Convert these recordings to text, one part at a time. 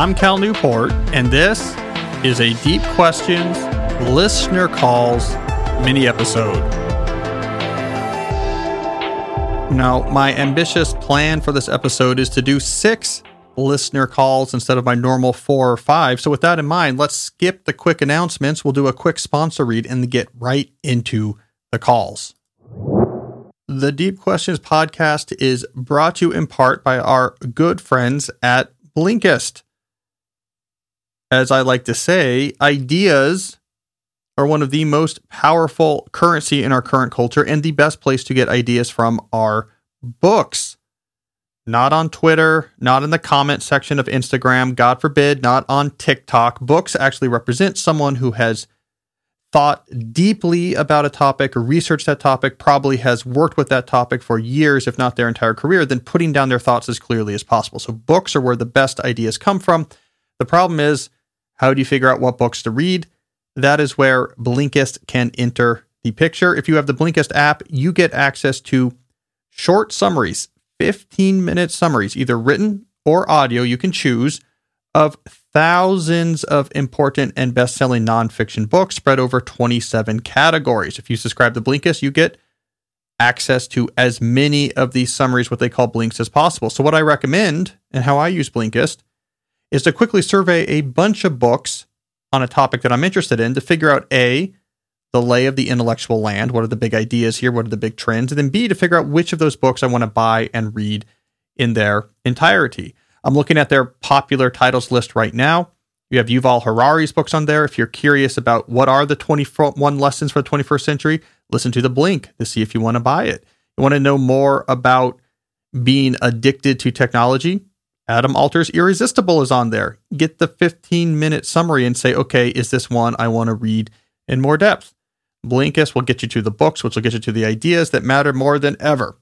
I'm Cal Newport, and this is a Deep Questions Listener Calls mini episode. Now, my ambitious plan for this episode is to do six listener calls instead of my normal four or five. So, with that in mind, let's skip the quick announcements. We'll do a quick sponsor read and get right into the calls. The Deep Questions podcast is brought to you in part by our good friends at Blinkist. As I like to say, ideas are one of the most powerful currency in our current culture and the best place to get ideas from are books. Not on Twitter, not in the comment section of Instagram, God forbid, not on TikTok. Books actually represent someone who has thought deeply about a topic researched that topic, probably has worked with that topic for years, if not their entire career, then putting down their thoughts as clearly as possible. So, books are where the best ideas come from. The problem is, how do you figure out what books to read? That is where Blinkist can enter the picture. If you have the Blinkist app, you get access to short summaries, 15 minute summaries, either written or audio, you can choose, of thousands of important and best selling nonfiction books spread over 27 categories. If you subscribe to Blinkist, you get access to as many of these summaries, what they call blinks, as possible. So, what I recommend and how I use Blinkist is to quickly survey a bunch of books on a topic that I'm interested in to figure out A, the lay of the intellectual land. What are the big ideas here? What are the big trends? And then B, to figure out which of those books I want to buy and read in their entirety. I'm looking at their popular titles list right now. You have Yuval Harari's books on there. If you're curious about what are the 21 lessons for the 21st century, listen to the Blink to see if you want to buy it. You want to know more about being addicted to technology? Adam Alter's Irresistible is on there. Get the 15 minute summary and say, okay, is this one I want to read in more depth? Blinkist will get you to the books, which will get you to the ideas that matter more than ever.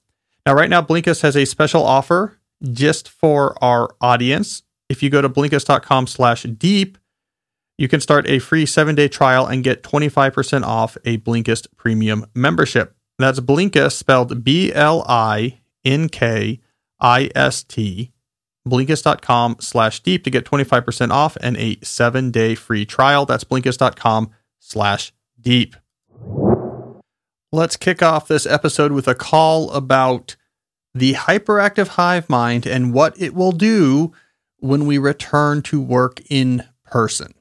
Now, right now, Blinkist has a special offer just for our audience. If you go to blinkist.com slash deep, you can start a free seven day trial and get 25% off a Blinkist premium membership. That's Blinkist spelled B L I N K I S T, blinkist.com slash deep to get 25% off and a seven day free trial. That's blinkist.com slash deep. Let's kick off this episode with a call about the hyperactive hive mind and what it will do when we return to work in person.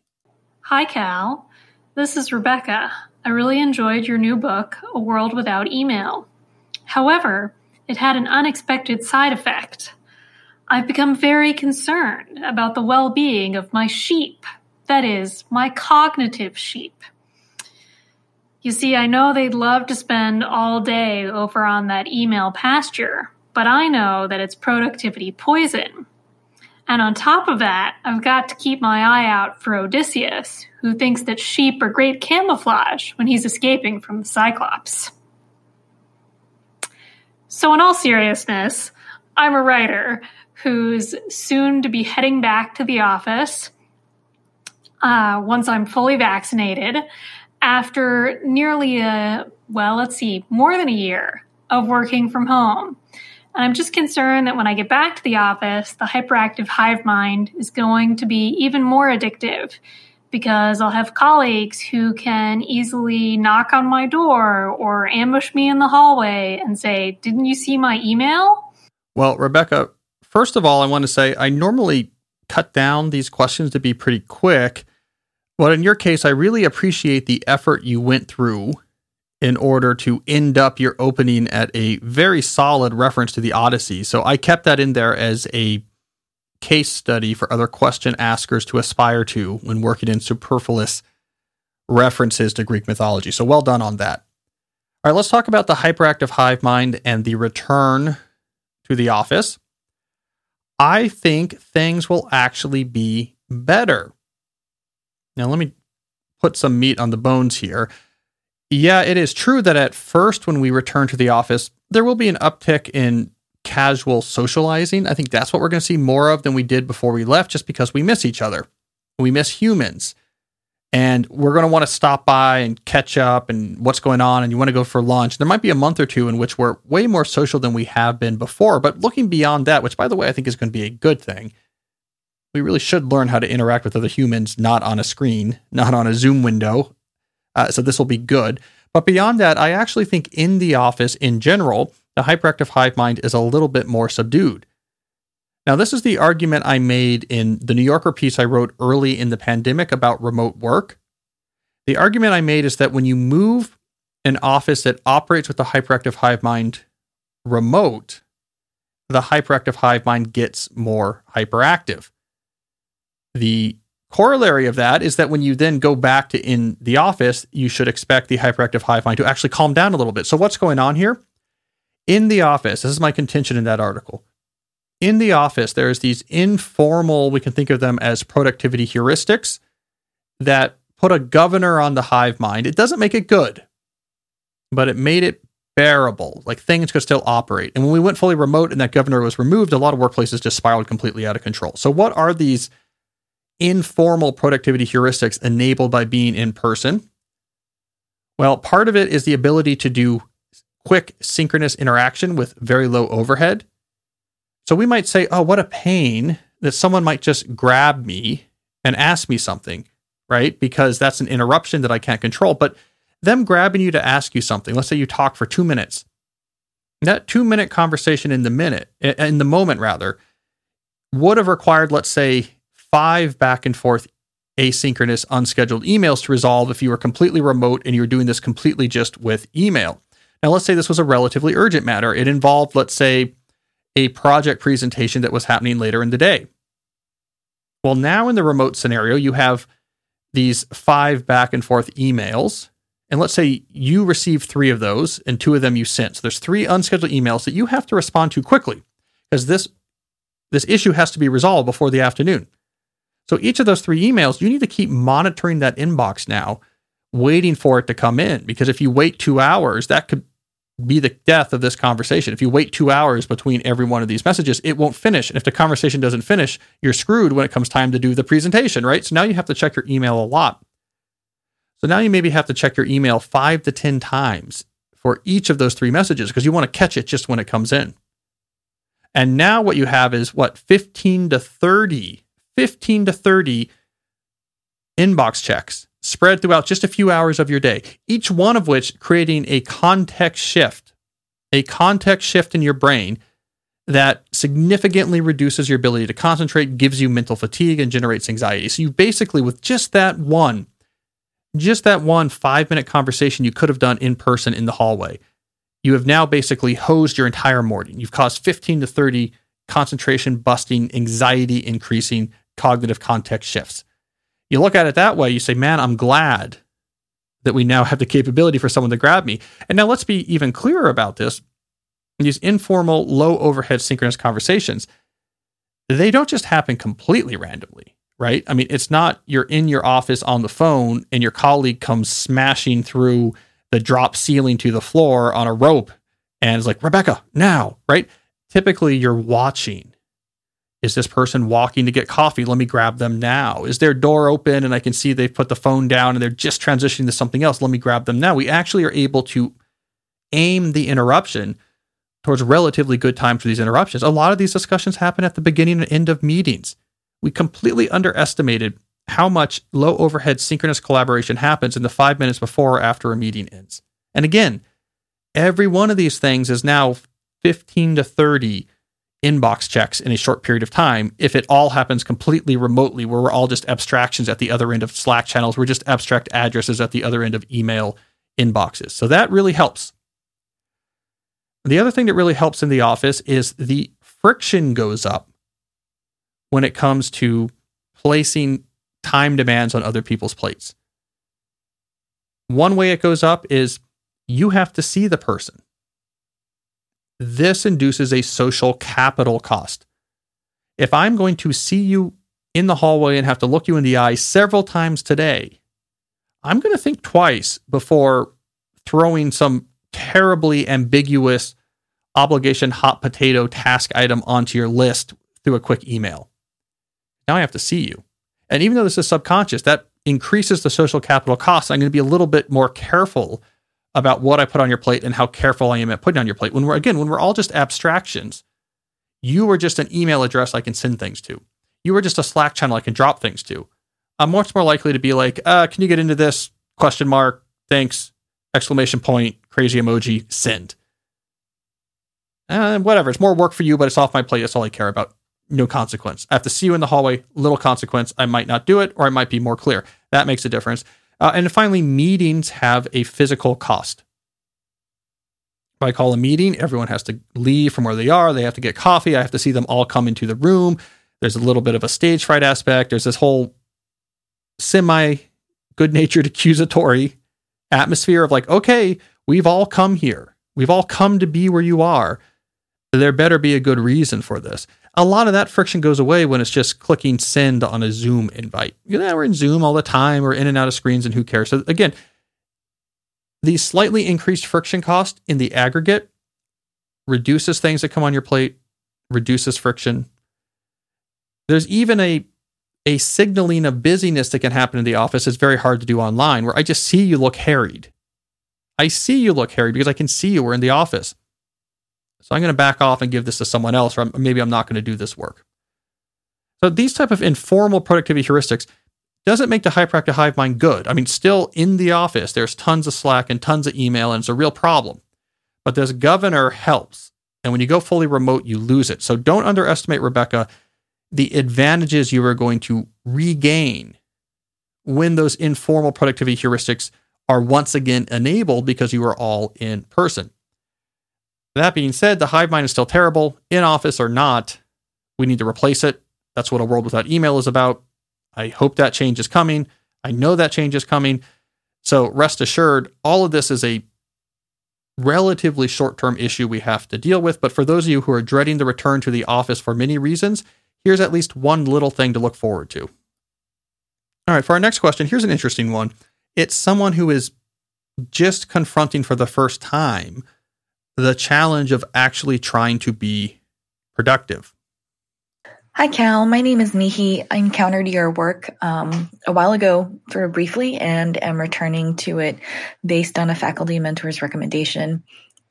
Hi, Cal. This is Rebecca. I really enjoyed your new book, A World Without Email. However, it had an unexpected side effect. I've become very concerned about the well being of my sheep, that is, my cognitive sheep. You see, I know they'd love to spend all day over on that email pasture, but I know that it's productivity poison. And on top of that, I've got to keep my eye out for Odysseus, who thinks that sheep are great camouflage when he's escaping from the Cyclops. So, in all seriousness, I'm a writer who's soon to be heading back to the office uh, once I'm fully vaccinated after nearly a, well, let's see, more than a year of working from home. And I'm just concerned that when I get back to the office, the hyperactive hive mind is going to be even more addictive because I'll have colleagues who can easily knock on my door or ambush me in the hallway and say, Didn't you see my email? Well, Rebecca, first of all, I want to say I normally cut down these questions to be pretty quick. But in your case, I really appreciate the effort you went through in order to end up your opening at a very solid reference to the Odyssey. So I kept that in there as a case study for other question askers to aspire to when working in superfluous references to Greek mythology. So well done on that. All right, let's talk about the hyperactive hive mind and the return to the office. I think things will actually be better. Now, let me put some meat on the bones here. Yeah, it is true that at first, when we return to the office, there will be an uptick in casual socializing. I think that's what we're going to see more of than we did before we left, just because we miss each other. We miss humans. And we're going to want to stop by and catch up and what's going on. And you want to go for lunch. There might be a month or two in which we're way more social than we have been before. But looking beyond that, which by the way, I think is going to be a good thing, we really should learn how to interact with other humans, not on a screen, not on a Zoom window. Uh, so this will be good. But beyond that, I actually think in the office in general, the hyperactive hive mind is a little bit more subdued. Now, this is the argument I made in the New Yorker piece I wrote early in the pandemic about remote work. The argument I made is that when you move an office that operates with the hyperactive hive mind remote, the hyperactive hive mind gets more hyperactive. The corollary of that is that when you then go back to in the office, you should expect the hyperactive hive mind to actually calm down a little bit. So, what's going on here? In the office, this is my contention in that article. In the office, there's these informal, we can think of them as productivity heuristics that put a governor on the hive mind. It doesn't make it good, but it made it bearable. Like things could still operate. And when we went fully remote and that governor was removed, a lot of workplaces just spiraled completely out of control. So, what are these informal productivity heuristics enabled by being in person? Well, part of it is the ability to do quick synchronous interaction with very low overhead. So we might say, oh, what a pain that someone might just grab me and ask me something, right? Because that's an interruption that I can't control. But them grabbing you to ask you something, let's say you talk for two minutes, that two minute conversation in the minute, in the moment rather, would have required, let's say, five back and forth asynchronous unscheduled emails to resolve if you were completely remote and you were doing this completely just with email. Now, let's say this was a relatively urgent matter. It involved, let's say, a project presentation that was happening later in the day. Well, now in the remote scenario, you have these five back and forth emails. And let's say you receive three of those and two of them you sent. So there's three unscheduled emails that you have to respond to quickly because this, this issue has to be resolved before the afternoon. So each of those three emails, you need to keep monitoring that inbox now, waiting for it to come in. Because if you wait two hours, that could be the death of this conversation. If you wait two hours between every one of these messages, it won't finish. And if the conversation doesn't finish, you're screwed when it comes time to do the presentation, right? So now you have to check your email a lot. So now you maybe have to check your email five to 10 times for each of those three messages because you want to catch it just when it comes in. And now what you have is what 15 to 30 15 to 30 inbox checks spread throughout just a few hours of your day, each one of which creating a context shift, a context shift in your brain that significantly reduces your ability to concentrate, gives you mental fatigue, and generates anxiety. So you basically, with just that one, just that one five minute conversation you could have done in person in the hallway, you have now basically hosed your entire morning. You've caused 15 to 30 concentration busting, anxiety increasing cognitive context shifts. You look at it that way, you say, man, I'm glad that we now have the capability for someone to grab me. And now let's be even clearer about this. These informal, low overhead synchronous conversations, they don't just happen completely randomly, right? I mean, it's not you're in your office on the phone and your colleague comes smashing through the drop ceiling to the floor on a rope and is like, Rebecca, now, right? Typically, you're watching is this person walking to get coffee? Let me grab them now. Is their door open and I can see they've put the phone down and they're just transitioning to something else? Let me grab them now. We actually are able to aim the interruption towards relatively good time for these interruptions. A lot of these discussions happen at the beginning and end of meetings. We completely underestimated how much low overhead synchronous collaboration happens in the five minutes before or after a meeting ends. And again, every one of these things is now 15 to 30 inbox checks in a short period of time if it all happens completely remotely where we're all just abstractions at the other end of slack channels we're just abstract addresses at the other end of email inboxes. So that really helps. The other thing that really helps in the office is the friction goes up when it comes to placing time demands on other people's plates. One way it goes up is you have to see the person this induces a social capital cost. If I'm going to see you in the hallway and have to look you in the eye several times today, I'm going to think twice before throwing some terribly ambiguous obligation hot potato task item onto your list through a quick email. Now I have to see you. And even though this is subconscious, that increases the social capital cost. I'm going to be a little bit more careful about what I put on your plate and how careful I am at putting on your plate. When we're again, when we're all just abstractions, you are just an email address I can send things to. you are just a Slack channel I can drop things to. I'm much more likely to be like, uh, can you get into this? Question mark. Thanks. Exclamation point. Crazy emoji. Send. And whatever. It's more work for you, but it's off my plate. That's all I care about. No consequence. I have to see you in the hallway. Little consequence. I might not do it, or I might be more clear. That makes a difference. Uh, and finally, meetings have a physical cost. If I call a meeting, everyone has to leave from where they are. They have to get coffee. I have to see them all come into the room. There's a little bit of a stage fright aspect. There's this whole semi good natured accusatory atmosphere of like, okay, we've all come here. We've all come to be where you are. There better be a good reason for this. A lot of that friction goes away when it's just clicking send on a Zoom invite. You know, we're in Zoom all the time, we're in and out of screens, and who cares? So, again, the slightly increased friction cost in the aggregate reduces things that come on your plate, reduces friction. There's even a a signaling of busyness that can happen in the office is very hard to do online, where I just see you look harried. I see you look harried because I can see you. We're in the office. So I'm going to back off and give this to someone else, or maybe I'm not going to do this work. So these type of informal productivity heuristics doesn't make the hyperactive hive mind good. I mean, still in the office, there's tons of Slack and tons of email, and it's a real problem. But this governor helps. And when you go fully remote, you lose it. So don't underestimate, Rebecca, the advantages you are going to regain when those informal productivity heuristics are once again enabled because you are all in person. That being said, the hive mind is still terrible, in office or not. We need to replace it. That's what a world without email is about. I hope that change is coming. I know that change is coming. So rest assured, all of this is a relatively short term issue we have to deal with. But for those of you who are dreading the return to the office for many reasons, here's at least one little thing to look forward to. All right, for our next question, here's an interesting one. It's someone who is just confronting for the first time the challenge of actually trying to be productive. Hi, Cal. My name is Nihi. I encountered your work um, a while ago, sort of briefly, and am returning to it based on a faculty mentor's recommendation.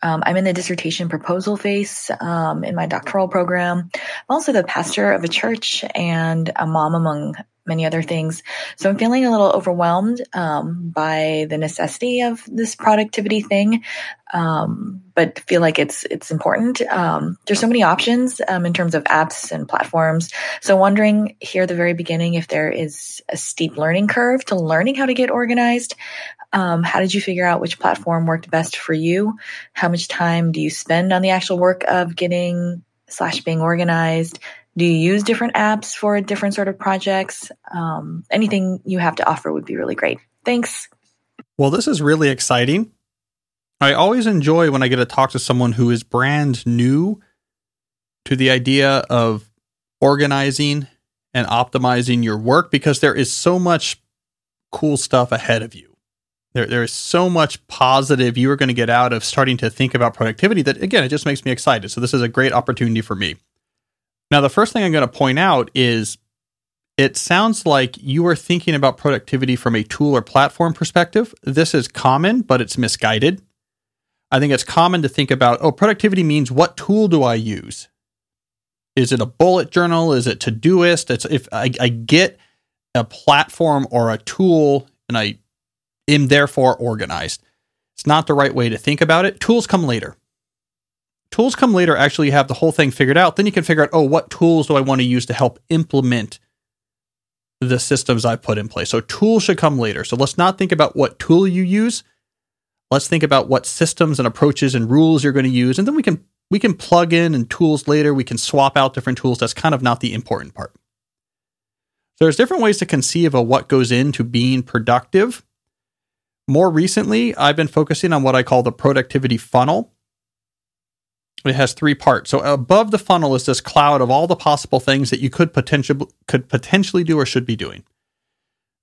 Um, I'm in the dissertation proposal phase um, in my doctoral program. I'm also the pastor of a church and a mom, among many other things. So I'm feeling a little overwhelmed um, by the necessity of this productivity thing, um, but feel like it's it's important. Um, there's so many options um, in terms of apps and platforms. So wondering here at the very beginning if there is a steep learning curve to learning how to get organized. Um, how did you figure out which platform worked best for you? How much time do you spend on the actual work of getting slash being organized? Do you use different apps for different sort of projects? Um, anything you have to offer would be really great. Thanks. Well, this is really exciting. I always enjoy when I get to talk to someone who is brand new to the idea of organizing and optimizing your work because there is so much cool stuff ahead of you. There, there is so much positive you are going to get out of starting to think about productivity that, again, it just makes me excited. So, this is a great opportunity for me. Now, the first thing I'm going to point out is it sounds like you are thinking about productivity from a tool or platform perspective. This is common, but it's misguided. I think it's common to think about, oh, productivity means what tool do I use? Is it a bullet journal? Is it Todoist? It's if I, I get a platform or a tool and I am therefore organized. It's not the right way to think about it. Tools come later. Tools come later, actually have the whole thing figured out. Then you can figure out, oh, what tools do I want to use to help implement the systems I've put in place? So tools should come later. So let's not think about what tool you use. Let's think about what systems and approaches and rules you're going to use. And then we can we can plug in and tools later. We can swap out different tools. That's kind of not the important part. So there's different ways to conceive of what goes into being productive. More recently, I've been focusing on what I call the productivity funnel. It has three parts. So above the funnel is this cloud of all the possible things that you could potentially could potentially do or should be doing.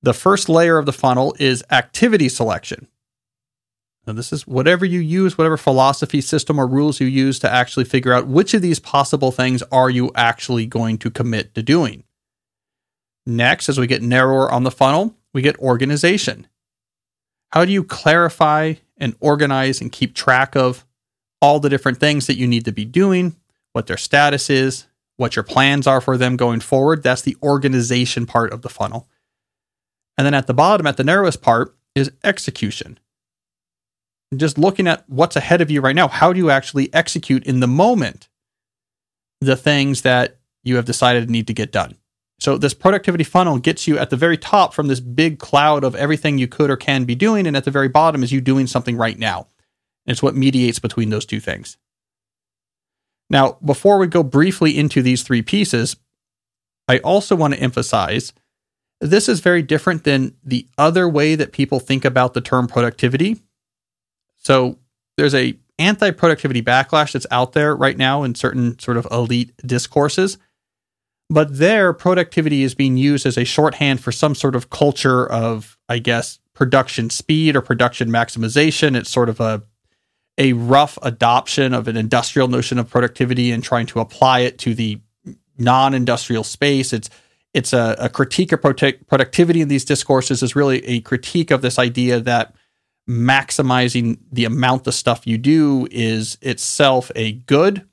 The first layer of the funnel is activity selection. Now this is whatever you use, whatever philosophy, system, or rules you use to actually figure out which of these possible things are you actually going to commit to doing. Next, as we get narrower on the funnel, we get organization. How do you clarify and organize and keep track of all the different things that you need to be doing, what their status is, what your plans are for them going forward. That's the organization part of the funnel. And then at the bottom, at the narrowest part, is execution. Just looking at what's ahead of you right now, how do you actually execute in the moment the things that you have decided need to get done? So, this productivity funnel gets you at the very top from this big cloud of everything you could or can be doing. And at the very bottom is you doing something right now. It's what mediates between those two things. Now, before we go briefly into these three pieces, I also want to emphasize this is very different than the other way that people think about the term productivity. So there's a anti-productivity backlash that's out there right now in certain sort of elite discourses. But there, productivity is being used as a shorthand for some sort of culture of, I guess, production speed or production maximization. It's sort of a a rough adoption of an industrial notion of productivity and trying to apply it to the non-industrial space. It's it's a, a critique of productivity in these discourses is really a critique of this idea that maximizing the amount of stuff you do is itself a good.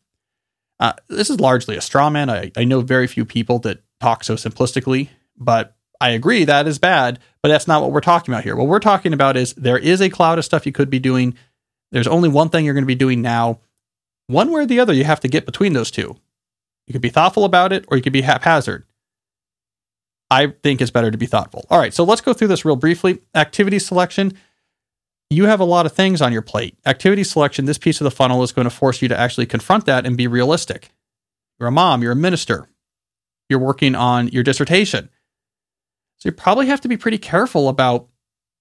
Uh, this is largely a straw man. I, I know very few people that talk so simplistically, but I agree that is bad, but that's not what we're talking about here. What we're talking about is there is a cloud of stuff you could be doing. There's only one thing you're going to be doing now. One way or the other, you have to get between those two. You could be thoughtful about it or you could be haphazard. I think it's better to be thoughtful. All right, so let's go through this real briefly. Activity selection. You have a lot of things on your plate. Activity selection, this piece of the funnel is going to force you to actually confront that and be realistic. You're a mom, you're a minister, you're working on your dissertation. So you probably have to be pretty careful about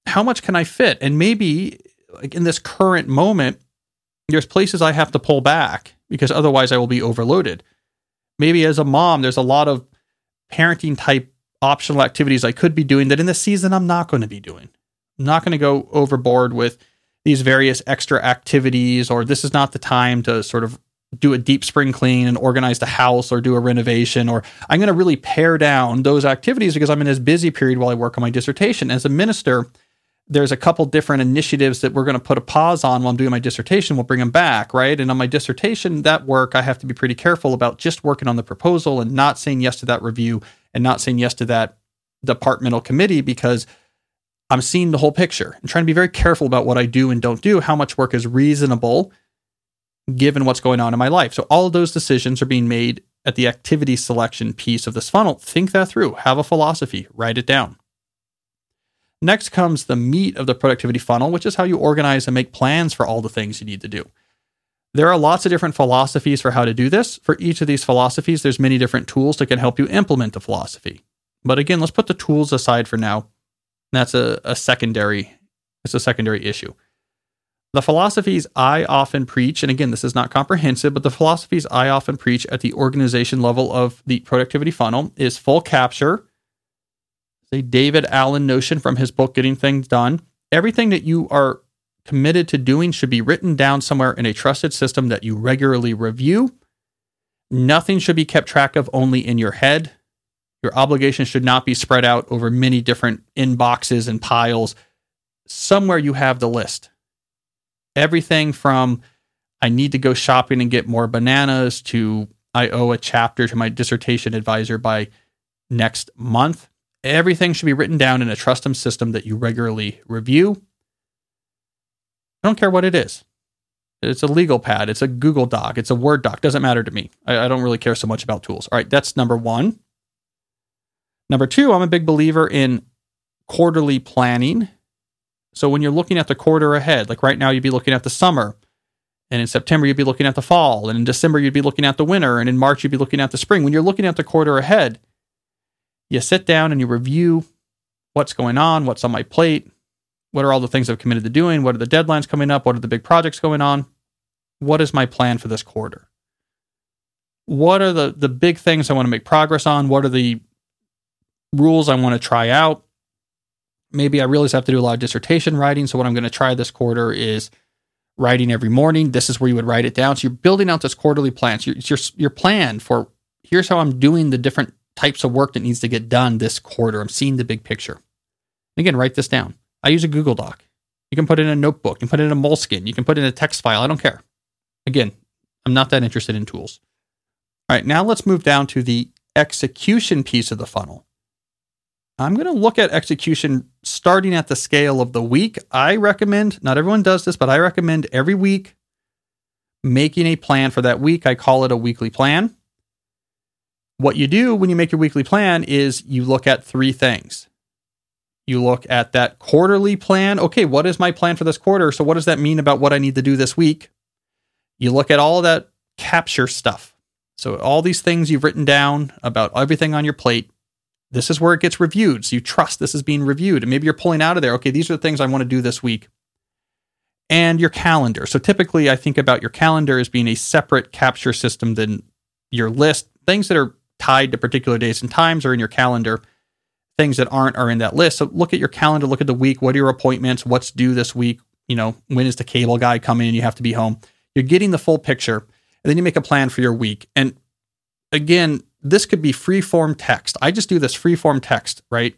how much can I fit? And maybe like in this current moment, there's places I have to pull back because otherwise I will be overloaded. Maybe as a mom, there's a lot of parenting type optional activities I could be doing that in the season I'm not going to be doing. I'm not going to go overboard with these various extra activities, or this is not the time to sort of do a deep spring clean and organize the house or do a renovation, or I'm going to really pare down those activities because I'm in this busy period while I work on my dissertation. As a minister, there's a couple different initiatives that we're going to put a pause on while I'm doing my dissertation. We'll bring them back, right? And on my dissertation, that work, I have to be pretty careful about just working on the proposal and not saying yes to that review and not saying yes to that departmental committee because I'm seeing the whole picture and trying to be very careful about what I do and don't do, how much work is reasonable given what's going on in my life. So all of those decisions are being made at the activity selection piece of this funnel. Think that through, have a philosophy, write it down. Next comes the meat of the productivity funnel, which is how you organize and make plans for all the things you need to do. There are lots of different philosophies for how to do this. For each of these philosophies, there's many different tools that can help you implement the philosophy. But again, let's put the tools aside for now. That's a, a secondary it's a secondary issue. The philosophies I often preach, and again, this is not comprehensive, but the philosophies I often preach at the organization level of the productivity funnel is full capture. A David Allen notion from his book, Getting Things Done. Everything that you are committed to doing should be written down somewhere in a trusted system that you regularly review. Nothing should be kept track of only in your head. Your obligations should not be spread out over many different inboxes and piles. Somewhere you have the list. Everything from I need to go shopping and get more bananas to I owe a chapter to my dissertation advisor by next month. Everything should be written down in a trusted system that you regularly review I don't care what it is. It's a legal pad, it's a Google Doc, it's a Word doc. Doesn't matter to me. I, I don't really care so much about tools. All right, that's number one. Number two, I'm a big believer in quarterly planning. So when you're looking at the quarter ahead, like right now, you'd be looking at the summer. And in September, you'd be looking at the fall. And in December, you'd be looking at the winter. And in March, you'd be looking at the spring. When you're looking at the quarter ahead, you sit down and you review what's going on, what's on my plate, what are all the things I've committed to doing? What are the deadlines coming up? What are the big projects going on? What is my plan for this quarter? What are the, the big things I want to make progress on? What are the rules I want to try out? Maybe I realize I have to do a lot of dissertation writing. So, what I'm going to try this quarter is writing every morning. This is where you would write it down. So, you're building out this quarterly plan. So, your, your plan for here's how I'm doing the different types of work that needs to get done this quarter. I'm seeing the big picture. And again, write this down. I use a Google Doc. You can put it in a notebook. You can put it in a Moleskine. You can put it in a text file. I don't care. Again, I'm not that interested in tools. All right, now let's move down to the execution piece of the funnel. I'm going to look at execution starting at the scale of the week. I recommend, not everyone does this, but I recommend every week making a plan for that week. I call it a weekly plan. What you do when you make your weekly plan is you look at three things. You look at that quarterly plan. Okay, what is my plan for this quarter? So, what does that mean about what I need to do this week? You look at all that capture stuff. So, all these things you've written down about everything on your plate, this is where it gets reviewed. So, you trust this is being reviewed. And maybe you're pulling out of there, okay, these are the things I want to do this week. And your calendar. So, typically, I think about your calendar as being a separate capture system than your list. Things that are tied to particular days and times are in your calendar. Things that aren't are in that list. So look at your calendar, look at the week. What are your appointments? What's due this week? You know, when is the cable guy coming? You have to be home. You're getting the full picture. And then you make a plan for your week. And again, this could be free form text. I just do this free form text, right?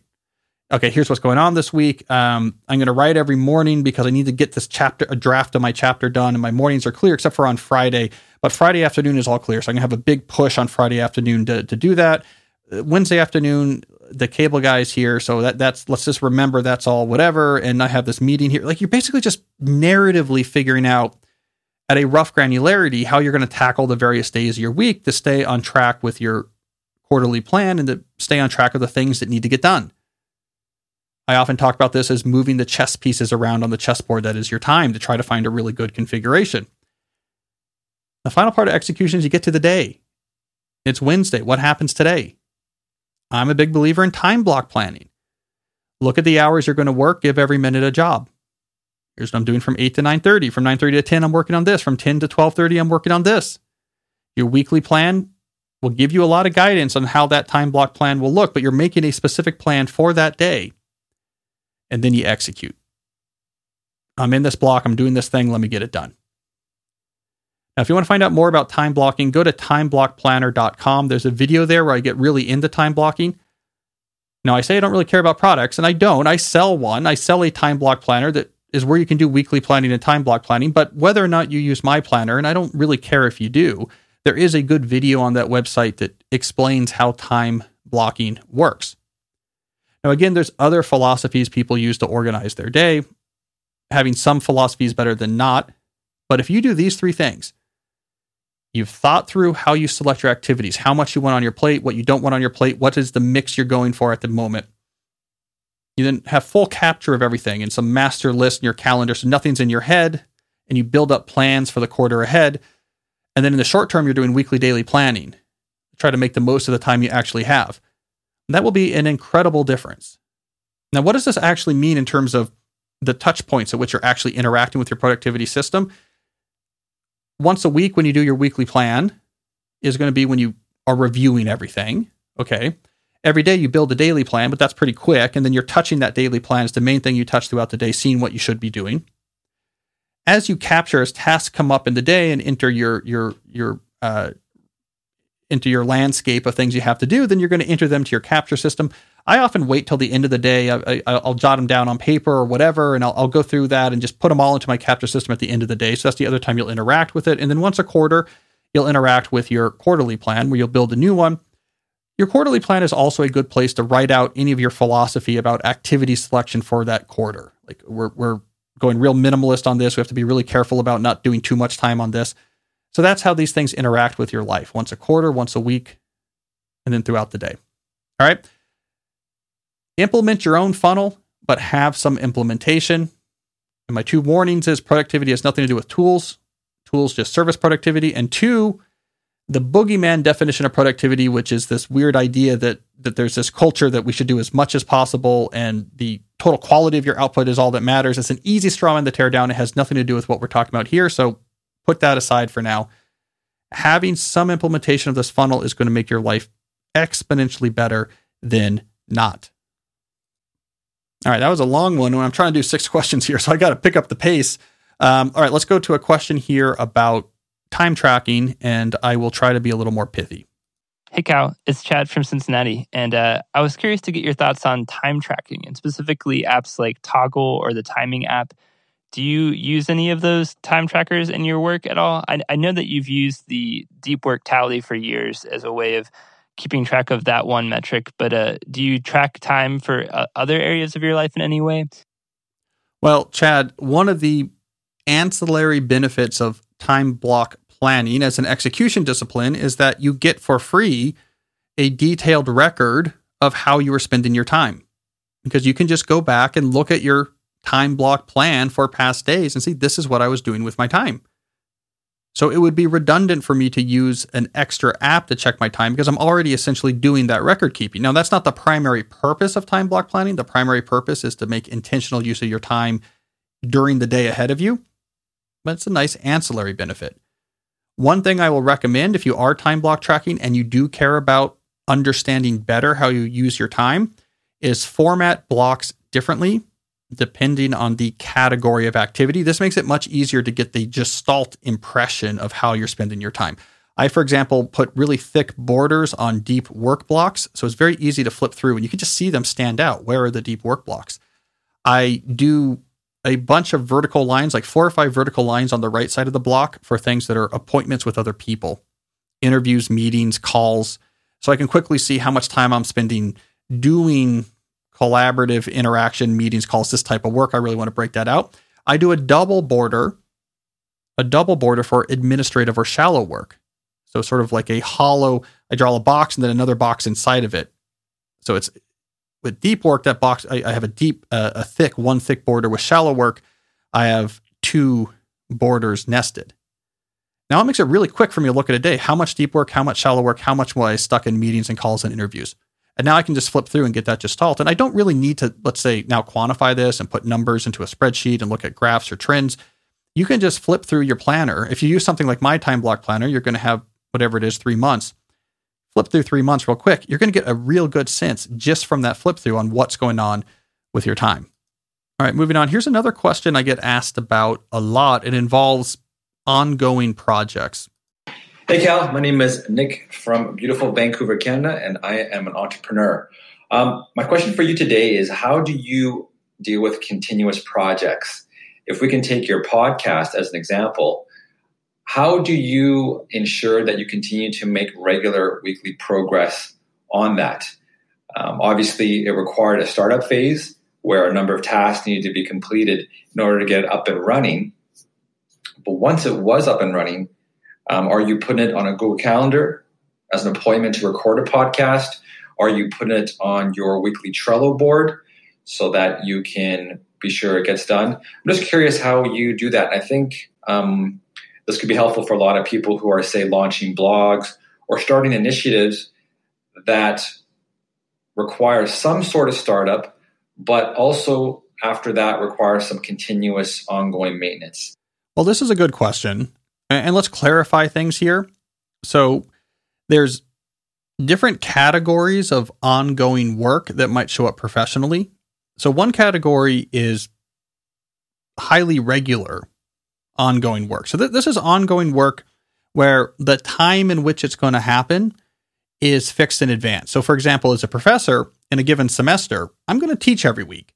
Okay, here's what's going on this week. Um, I'm going to write every morning because I need to get this chapter, a draft of my chapter done, and my mornings are clear except for on Friday. But Friday afternoon is all clear. So I'm going to have a big push on Friday afternoon to, to do that. Uh, Wednesday afternoon, the cable guy's here. So that that's let's just remember that's all whatever. And I have this meeting here. Like you're basically just narratively figuring out at a rough granularity how you're going to tackle the various days of your week to stay on track with your quarterly plan and to stay on track of the things that need to get done. I often talk about this as moving the chess pieces around on the chessboard that is your time to try to find a really good configuration. The final part of execution is you get to the day. It's Wednesday. What happens today? I'm a big believer in time block planning. Look at the hours you're going to work, give every minute a job. Here's what I'm doing from 8 to 9:30. From 9:30 to 10 I'm working on this. From 10 to 12:30 I'm working on this. Your weekly plan will give you a lot of guidance on how that time block plan will look, but you're making a specific plan for that day. And then you execute. I'm in this block, I'm doing this thing, let me get it done. Now, if you want to find out more about time blocking, go to timeblockplanner.com. There's a video there where I get really into time blocking. Now, I say I don't really care about products, and I don't. I sell one. I sell a time block planner that is where you can do weekly planning and time block planning. But whether or not you use my planner, and I don't really care if you do, there is a good video on that website that explains how time blocking works. Now, again, there's other philosophies people use to organize their day. Having some philosophies better than not. But if you do these three things, You've thought through how you select your activities, how much you want on your plate, what you don't want on your plate, what is the mix you're going for at the moment. You then have full capture of everything and some master list in your calendar so nothing's in your head and you build up plans for the quarter ahead. And then in the short term, you're doing weekly, daily planning. Try to make the most of the time you actually have. And that will be an incredible difference. Now, what does this actually mean in terms of the touch points at which you're actually interacting with your productivity system? Once a week when you do your weekly plan is going to be when you are reviewing everything. Okay. Every day you build a daily plan, but that's pretty quick. And then you're touching that daily plan is the main thing you touch throughout the day, seeing what you should be doing. As you capture, as tasks come up in the day and enter your your your uh, into your landscape of things you have to do, then you're going to enter them to your capture system. I often wait till the end of the day. I, will jot them down on paper or whatever, and I'll, I'll, go through that and just put them all into my capture system at the end of the day. So that's the other time you'll interact with it. And then once a quarter, you'll interact with your quarterly plan where you'll build a new one. Your quarterly plan is also a good place to write out any of your philosophy about activity selection for that quarter. Like we're, we're going real minimalist on this. We have to be really careful about not doing too much time on this. So that's how these things interact with your life once a quarter, once a week, and then throughout the day. All right implement your own funnel, but have some implementation. And my two warnings is productivity has nothing to do with tools. Tools just service productivity. And two, the boogeyman definition of productivity, which is this weird idea that that there's this culture that we should do as much as possible and the total quality of your output is all that matters. It's an easy straw man to tear down. It has nothing to do with what we're talking about here. So put that aside for now. Having some implementation of this funnel is going to make your life exponentially better than not. All right, that was a long one. I'm trying to do six questions here, so I got to pick up the pace. Um, all right, let's go to a question here about time tracking, and I will try to be a little more pithy. Hey, Cal, it's Chad from Cincinnati, and uh, I was curious to get your thoughts on time tracking and specifically apps like Toggl or the Timing app. do you use any of those time trackers in your work at all? I, I know that you've used the Deep Work Tally for years as a way of keeping track of that one metric, but uh, do you track time for uh, other areas of your life in any way? Well, Chad, one of the ancillary benefits of time block planning as an execution discipline is that you get for free a detailed record of how you are spending your time because you can just go back and look at your time block plan for past days and see this is what I was doing with my time. So it would be redundant for me to use an extra app to check my time because I'm already essentially doing that record keeping. Now, that's not the primary purpose of time block planning. The primary purpose is to make intentional use of your time during the day ahead of you, but it's a nice ancillary benefit. One thing I will recommend if you are time block tracking and you do care about understanding better how you use your time is format blocks differently depending on the category of activity. This makes it much easier to get the gestalt impression of how you're spending your time. I, for example, put really thick borders on deep work blocks. So it's very easy to flip through and you can just see them stand out. Where are the deep work blocks? I do a bunch of vertical lines, like four or five vertical lines on the right side of the block for things that are appointments with other people, interviews, meetings, calls. So I can quickly see how much time I'm spending doing collaborative interaction, meetings, calls, this type of work. I really want to break that out. I do a double border, a double border for administrative or shallow work. So sort of like a hollow, I draw a box and then another box inside of it. So it's with deep work, that box, I, I have a deep, uh, a thick, one thick border. With shallow work, I have two borders nested. Now it makes it really quick for me to look at a day. How much deep work, how much shallow work, how much was I stuck in meetings and calls and interviews? And now I can just flip through and get that gestalt. And I don't really need to, let's say, now quantify this and put numbers into a spreadsheet and look at graphs or trends. You can just flip through your planner. If you use something like my time block planner, you're going to have whatever it is, three months. Flip through three months real quick. You're going to get a real good sense just from that flip through on what's going on with your time. All right, moving on. Here's another question I get asked about a lot. It involves ongoing projects. Hey, Cal. My name is Nick from beautiful Vancouver, Canada, and I am an entrepreneur. Um, my question for you today is How do you deal with continuous projects? If we can take your podcast as an example, how do you ensure that you continue to make regular weekly progress on that? Um, obviously, it required a startup phase where a number of tasks needed to be completed in order to get it up and running. But once it was up and running, um, are you putting it on a Google Calendar as an appointment to record a podcast? Are you putting it on your weekly Trello board so that you can be sure it gets done? I'm just curious how you do that. I think um, this could be helpful for a lot of people who are, say, launching blogs or starting initiatives that require some sort of startup, but also after that require some continuous ongoing maintenance. Well, this is a good question. And let's clarify things here. So there's different categories of ongoing work that might show up professionally. So one category is highly regular ongoing work. So th- this is ongoing work where the time in which it's going to happen is fixed in advance. So for example, as a professor in a given semester, I'm going to teach every week.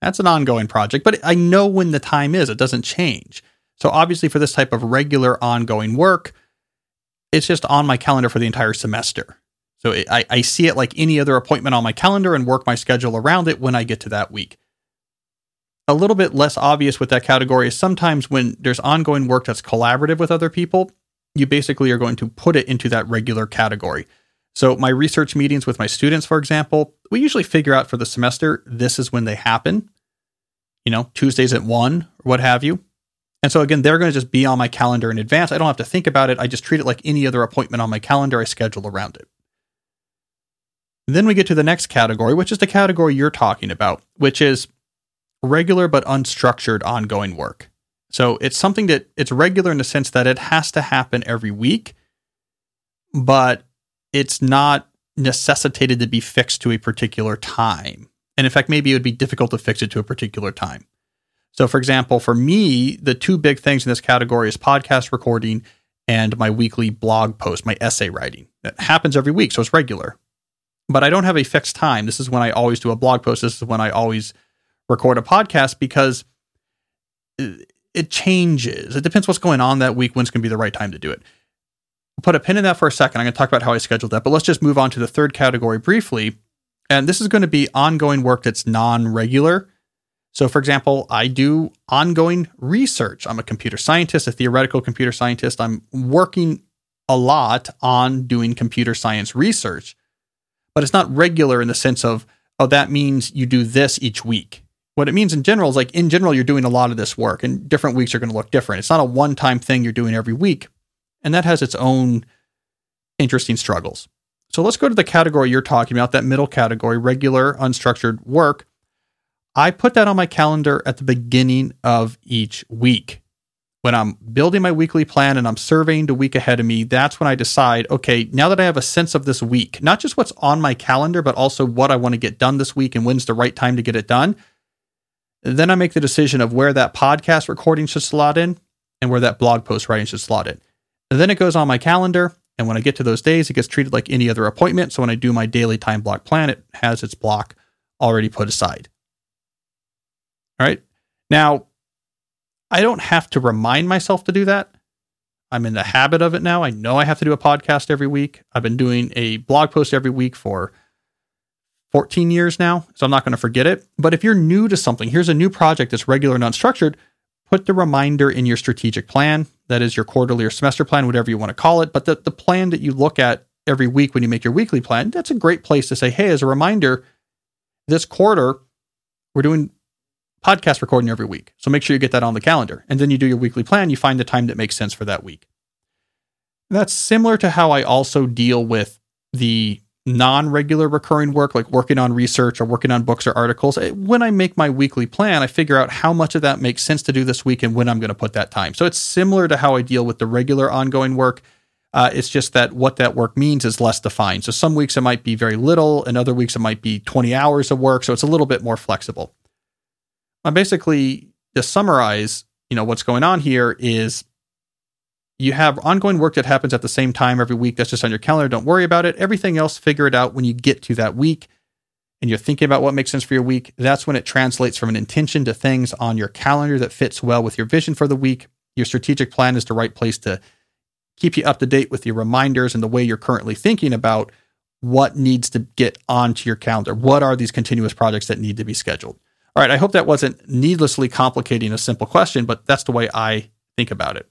That's an ongoing project, but I know when the time is. It doesn't change. So obviously, for this type of regular ongoing work, it's just on my calendar for the entire semester. So it, I, I see it like any other appointment on my calendar and work my schedule around it when I get to that week. A little bit less obvious with that category is sometimes when there's ongoing work that's collaborative with other people, you basically are going to put it into that regular category. So, my research meetings with my students, for example, we usually figure out for the semester this is when they happen. You know, Tuesdays at one or what have you. And so again, they're going to just be on my calendar in advance. I don't have to think about it. I just treat it like any other appointment on my calendar. I schedule around it. Then we get to the next category, which is the category you're talking about, which is regular but unstructured ongoing work. So it's something that it's regular in the sense that it has to happen every week, but it's not necessitated to be fixed to a particular time. And in fact, maybe it would be difficult to fix it to a particular time. So, for example, for me, the two big things in this category is podcast recording and my weekly blog post, my essay writing. That happens every week, so it's regular. But I don't have a fixed time. This is when I always do a blog post. This is when I always record a podcast because it, changes. It depends what's going on that week, when's going to be the right time to do it. I'll put a pin in that for a second. I'm going to talk about how I scheduled that, but let's just move on to the third category briefly. And this is going to be ongoing work that's non regular. So, for example, I do ongoing research. I'm a computer scientist, a theoretical computer scientist. I'm working a lot on doing computer science research, but it's not regular in the sense of, oh, that means you do this each week. What it means in general is like, in general, you're doing a lot of this work, and different weeks are going to look different. It's not a one time thing you're doing every week, and that has its own interesting struggles. So let's go to the category you're talking about, that middle category, regular unstructured work. I put that on my calendar at the beginning of each week. When I'm building my weekly plan and I'm surveying the week ahead of me, that's when I decide, okay, now that I have a sense of this week, not just what's on my calendar, but also what I want to get done this week and when's the right time to get it done. Then I make the decision of where that podcast recording should slot in and where that blog post writing should slot in. And then it goes on my calendar. And when I get to those days, it gets treated like any other appointment. So when I do my daily time block plan, it has its block already put aside. All right. Now, I don't have to remind myself to do that. I'm in the habit of it now. I know I have to do a podcast every week. I've been doing a blog post every week for 14 years now, so I'm not going to forget it. But if you're new to something, here's a new project that's regular and unstructured, put the reminder in your strategic plan. That is your quarterly or semester plan, whatever you want to call it. But the, the plan that you look at every week when you make your weekly plan, that's a great place to say, hey, as a reminder, this quarter, we're doing podcast recording every week. So make sure you get that on the calendar. And then you do your weekly plan, you find the time that makes sense for that week. That's similar to how I also deal with the non regular recurring work, like working on research or working on books or articles. When I make my weekly plan, I figure out how much of that makes sense to do this week and when I'm going to put that time. So it's similar to how I deal with the regular ongoing work. Uh, it's just that what that work means is less defined. So some weeks it might be very little, and other weeks it might be 20 hours of work. So it's a little bit more flexible. I basically to summarize, you know, what's going on here is you have ongoing work that happens at the same time every week. That's just on your calendar. Don't worry about it. Everything else, figure it out when you get to that week and you're thinking about what makes sense for your week. That's when it translates from an intention to things on your calendar that fits well with your vision for the week. Your strategic plan is the right place to keep you up to date with your reminders and the way you're currently thinking about what needs to get onto your calendar. What are these continuous projects that need to be scheduled? All right, I hope that wasn't needlessly complicating a simple question, but that's the way I think about it.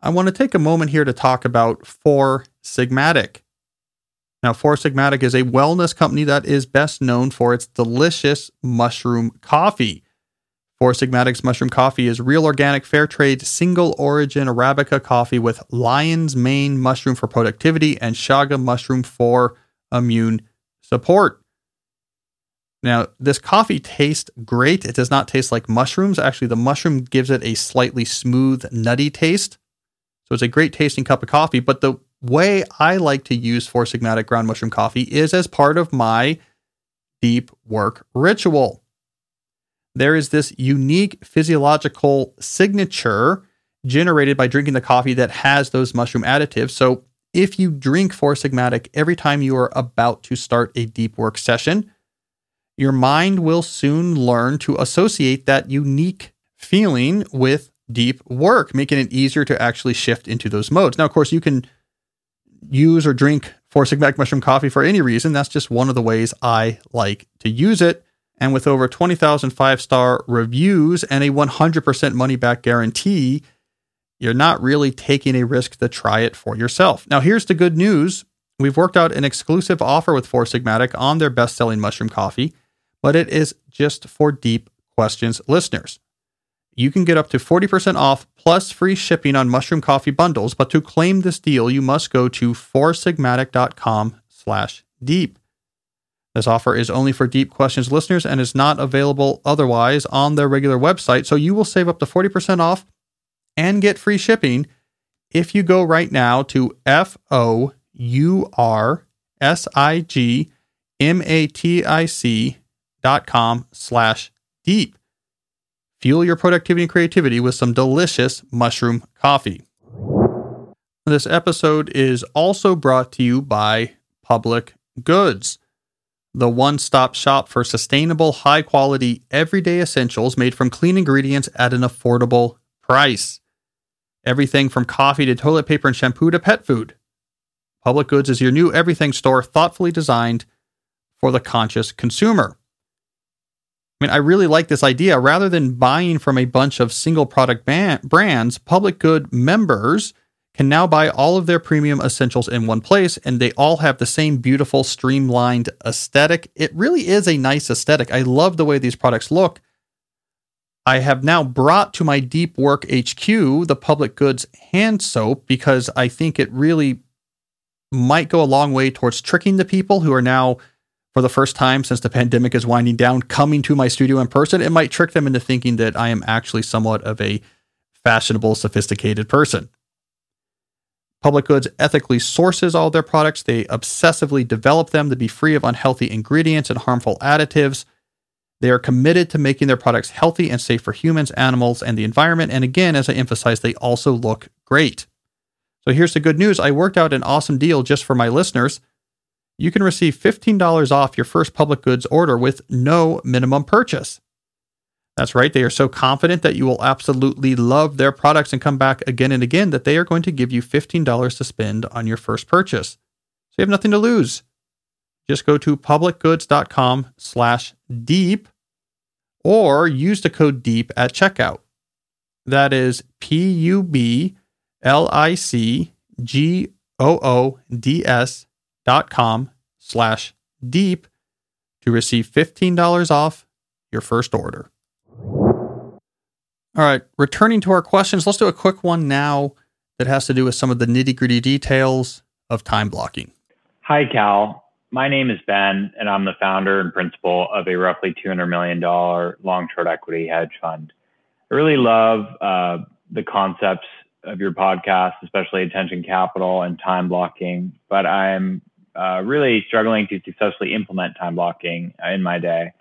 I want to take a moment here to talk about Four Sigmatic. Now, Four Sigmatic is a wellness company that is best known for its delicious mushroom coffee. Four Sigmatic's mushroom coffee is real organic, fair trade, single origin Arabica coffee with lion's mane mushroom for productivity and chaga mushroom for immune support. Now, this coffee tastes great. It does not taste like mushrooms. Actually, the mushroom gives it a slightly smooth, nutty taste. So it's a great tasting cup of coffee. But the way I like to use Four Sigmatic ground mushroom coffee is as part of my deep work ritual. There is this unique physiological signature generated by drinking the coffee that has those mushroom additives. So if you drink Four Sigmatic every time you are about to start a deep work session, your mind will soon learn to associate that unique feeling with deep work, making it easier to actually shift into those modes. Now, of course, you can use or drink Four Sigmatic mushroom coffee for any reason. That's just one of the ways I like to use it. And with over 20,000 five star reviews and a 100% money back guarantee, you're not really taking a risk to try it for yourself. Now, here's the good news we've worked out an exclusive offer with Four Sigmatic on their best selling mushroom coffee but it is just for Deep Questions listeners. You can get up to 40% off plus free shipping on mushroom coffee bundles, but to claim this deal, you must go to foursigmatic.com slash deep. This offer is only for Deep Questions listeners and is not available otherwise on their regular website, so you will save up to 40% off and get free shipping if you go right now to F O U R S I G M A T I C com slash deep. Fuel your productivity and creativity with some delicious mushroom coffee. This episode is also brought to you by Public Goods. the one stop shop for sustainable, high quality, everyday essentials made from clean ingredients at an affordable price. Everything from coffee to toilet paper and shampoo to pet food. Public Goods is your new everything store thoughtfully designed for the conscious consumer. I mean, I really like this idea. Rather than buying from a bunch of single product ban- brands, Public Good members can now buy all of their premium essentials in one place, and they all have the same beautiful, streamlined aesthetic. It really is a nice aesthetic. I love the way these products look. I have now brought to my Deep Work HQ the Public Goods hand soap because I think it really might go a long way towards tricking the people who are now, for the first time since the pandemic is winding down, coming to my studio in person. It might trick them into thinking that I am actually somewhat of a fashionable, sophisticated person. Public Goods ethically sources all their products. They obsessively develop them to be free of unhealthy ingredients and harmful additives. They are committed to making their products healthy and safe for humans, animals, and the environment. And again, as I emphasize, they also look great. So here's the good news I worked out an awesome deal just for my listeners. You can receive $15 off your first public goods order with no minimum purchase. That's right. They are so confident that you will absolutely love their products and come back again and again that they are going to give you $15 to spend on your first purchase. So you have nothing to lose. Just go to publicgoods.com slash deep or use the code deep at checkout. That is P U B L I C G O O D S dot com slash deep to receive $15 off your first order. All right, returning to our questions, let's do a quick one now that has to do with some of the nitty gritty details of time blocking. Hi, Cal. My name is Ben, and I'm the founder and principal of a roughly $200 million long short equity hedge fund. I really love uh, the concepts of your podcast, especially attention capital and time blocking, but I'm uh, really struggling to successfully implement time blocking in my day.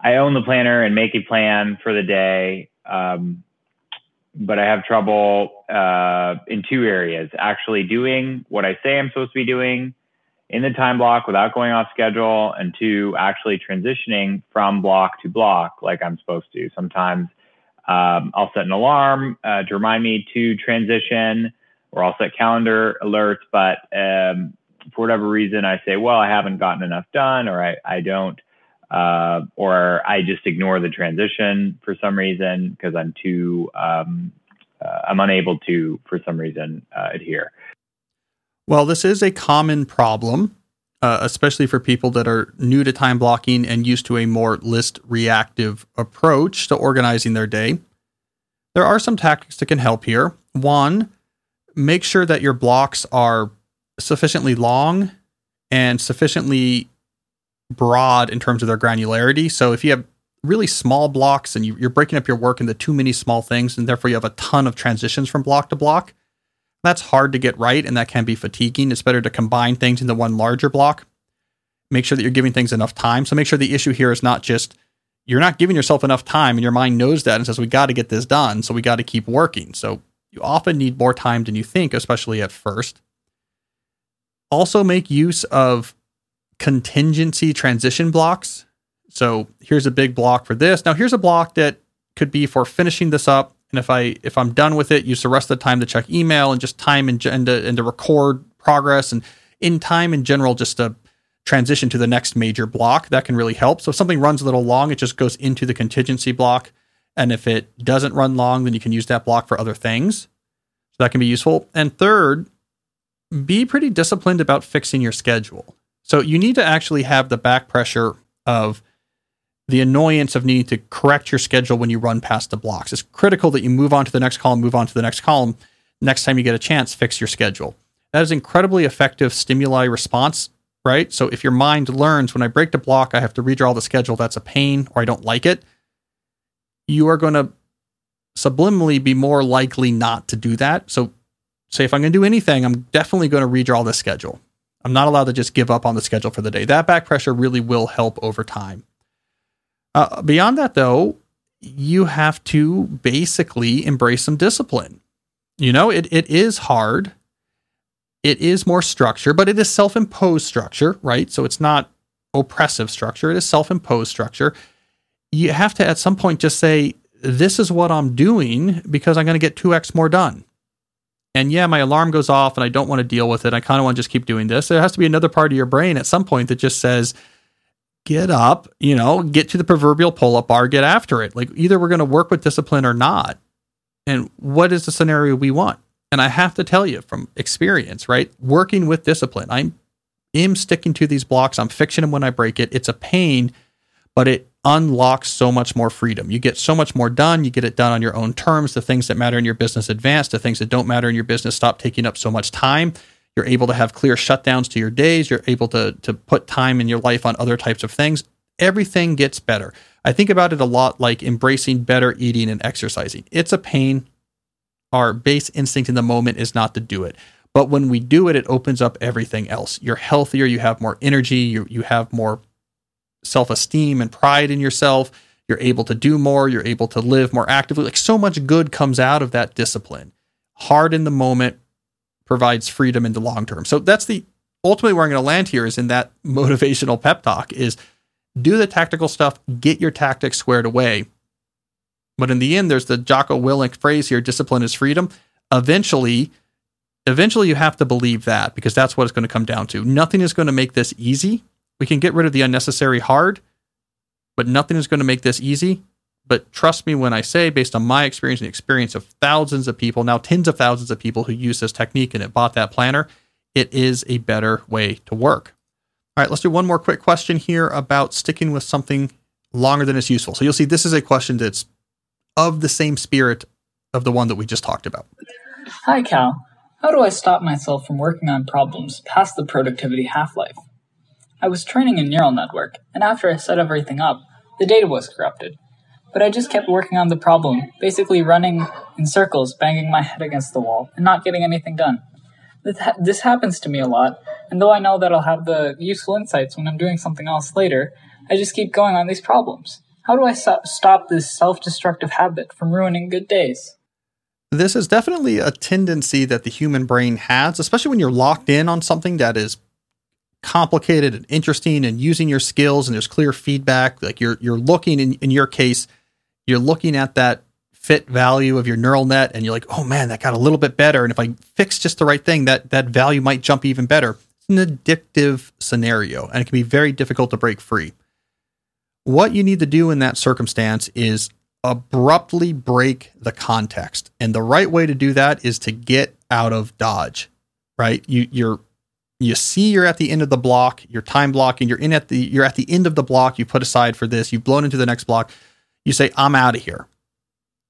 I own the planner and make a plan for the day um, but I have trouble uh, in two areas actually doing what I say I'm supposed to be doing in the time block without going off schedule, and two, actually transitioning from block to block like I'm supposed to. Sometimes um, I'll set an alarm uh, to remind me to transition, or I'll set calendar alerts, but um, for whatever reason, I say, well, I haven't gotten enough done, or I, I don't uh, or I just ignore the transition for some reason because I'm too um, uh, I'm unable to for some reason uh, adhere. Well, this is a common problem, uh, especially for people that are new to time blocking and used to a more list reactive approach to organizing their day. There are some tactics that can help here. One, make sure that your blocks are sufficiently long and sufficiently broad in terms of their granularity. So if you have really small blocks and you, are breaking up your work into too many small things, and therefore you have a ton of transitions from block to block, that's hard to get right and that can be fatiguing. It's better to combine things into one larger block. Make sure that you're giving things enough time. So make sure the issue here is not just you're not giving yourself enough time and your mind knows that and says, we got to get this done. So we got to keep working. So you often need more time than you think, especially at first. Also, make use of contingency transition blocks. So here's a big block for this. Now here's a block that could be for finishing this up. And if I if I'm done with it, use the rest of the time to check email and just time and, and, to, and to record progress and in time in general just to transition to the next major block. That can really help. So if something runs a little long, it just goes into the contingency block. And if it doesn't run long, then you can use that block for other things. So that can be useful. And third, be pretty disciplined about fixing your schedule. So you need to actually have the back pressure of the annoyance of needing to correct your schedule when you run past the blocks. It's critical that you move on to the next column, move on to the next column. Next time you get a chance, fix your schedule. That is incredibly effective stimuli response, right? So if your mind learns when I break the block, I have to redraw the schedule, that's a pain or I don't like it, you are going to subliminally be more likely not to do that. So say if I'm going to do anything, I'm definitely going to redraw the schedule. I'm not allowed to just give up on the schedule for the day. That back pressure really will help over time. Uh, beyond that, though, you have to basically embrace some discipline. You know, it, it is hard. It is more structure, but it is self imposed structure, right? So it's not oppressive structure, it is self imposed structure. You have to at some point just say, This is what I'm doing because I'm going to get 2x more done. And yeah, my alarm goes off and I don't want to deal with it. I kind of want to just keep doing this. There has to be another part of your brain at some point that just says, Get up, you know, get to the proverbial pull up bar, get after it. Like either we're going to work with discipline or not. And what is the scenario we want? And I have to tell you from experience, right? Working with discipline, I'm am sticking to these blocks. I'm fixing them when I break it. It's a pain, but it unlocks so much more freedom. You get so much more done. You get it done on your own terms. The things that matter in your business advance. The things that don't matter in your business stop taking up so much time. You're able to have clear shutdowns to your days. You're able to to put time in your life on other types of things. Everything gets better. I think about it a lot like embracing better eating and exercising. It's a pain our base instinct in the moment is not to do it. But when we do it, it opens up everything else. You're healthier, you have more energy, you, you have more self esteem and pride in yourself. You're able to do more, you're able to live more actively. Like so much good comes out of that discipline. Hard in the moment provides freedom in the long term. So that's the ultimately where I'm going to land here is in that motivational pep talk is do the tactical stuff, get your tactics squared away, but in the end, there's the Jocko Willink phrase here: "Discipline is freedom." Eventually, eventually, you have to believe that because that's what it's going to come down to. Nothing is going to make this easy. We can get rid of the unnecessary hard, but nothing is going to make this easy. But trust me when I say, based on my experience and the experience of thousands of people, now tens of thousands of people who use this technique and have bought that planner, it is a better way to work. All right, let's do one more quick question here about sticking with something longer than it's useful. So you'll see this is a question that's of the same spirit of the one that we just talked about. Hi, Cal. How do I stop myself from working on problems past the productivity half life? I was training a neural network, and after I set everything up, the data was corrupted. But I just kept working on the problem, basically running in circles, banging my head against the wall, and not getting anything done. This happens to me a lot, and though I know that I'll have the useful insights when I'm doing something else later, I just keep going on these problems. How do I stop this self destructive habit from ruining good days? This is definitely a tendency that the human brain has, especially when you're locked in on something that is complicated and interesting and using your skills and there's clear feedback. Like you're you're looking in, in your case, you're looking at that fit value of your neural net and you're like, oh man, that got a little bit better. And if I fix just the right thing, that that value might jump even better. It's an addictive scenario and it can be very difficult to break free. What you need to do in that circumstance is abruptly break the context. And the right way to do that is to get out of dodge, right? You you're you see you're at the end of the block, you're time blocking, you're in at the you're at the end of the block you put aside for this, you've blown into the next block. You say, I'm out of here.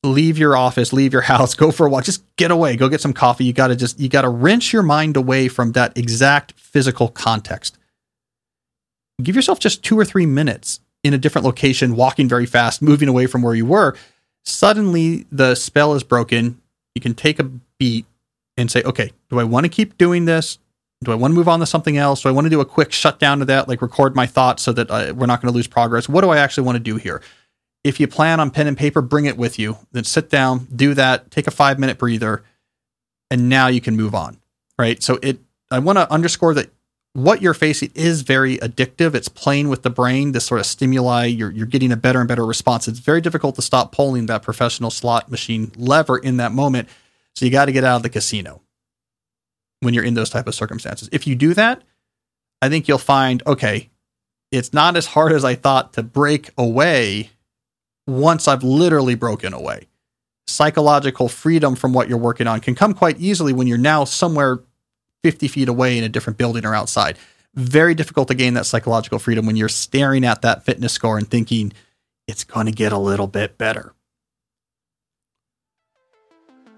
Leave your office, leave your house, go for a walk, just get away, go get some coffee. You gotta just you gotta wrench your mind away from that exact physical context. Give yourself just two or three minutes in a different location, walking very fast, moving away from where you were, suddenly the spell is broken. You can take a beat and say, okay, do I want to keep doing this? Do I want to move on to something else? Do I want to do a quick shutdown to that, like record my thoughts so that uh, we're not going to lose progress? What do I actually want to do here? If you plan on pen and paper, bring it with you. Then sit down, do that, take a five minute breather, and now you can move on. Right. So it, I want to underscore that what you're facing is very addictive. It's playing with the brain, this sort of stimuli. You're, you're getting a better and better response. It's very difficult to stop pulling that professional slot machine lever in that moment. So you got to get out of the casino when you're in those type of circumstances. If you do that, I think you'll find, okay, it's not as hard as I thought to break away once I've literally broken away. Psychological freedom from what you're working on can come quite easily when you're now somewhere 50 feet away in a different building or outside. Very difficult to gain that psychological freedom when you're staring at that fitness score and thinking it's going to get a little bit better.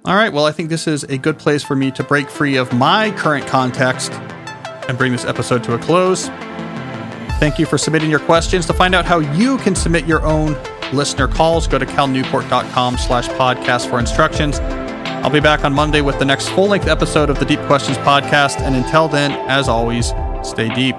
All right, well, I think this is a good place for me to break free of my current context and bring this episode to a close. Thank you for submitting your questions. To find out how you can submit your own listener calls, go to calnewport.com slash podcast for instructions. I'll be back on Monday with the next full length episode of the Deep Questions podcast. And until then, as always, stay deep.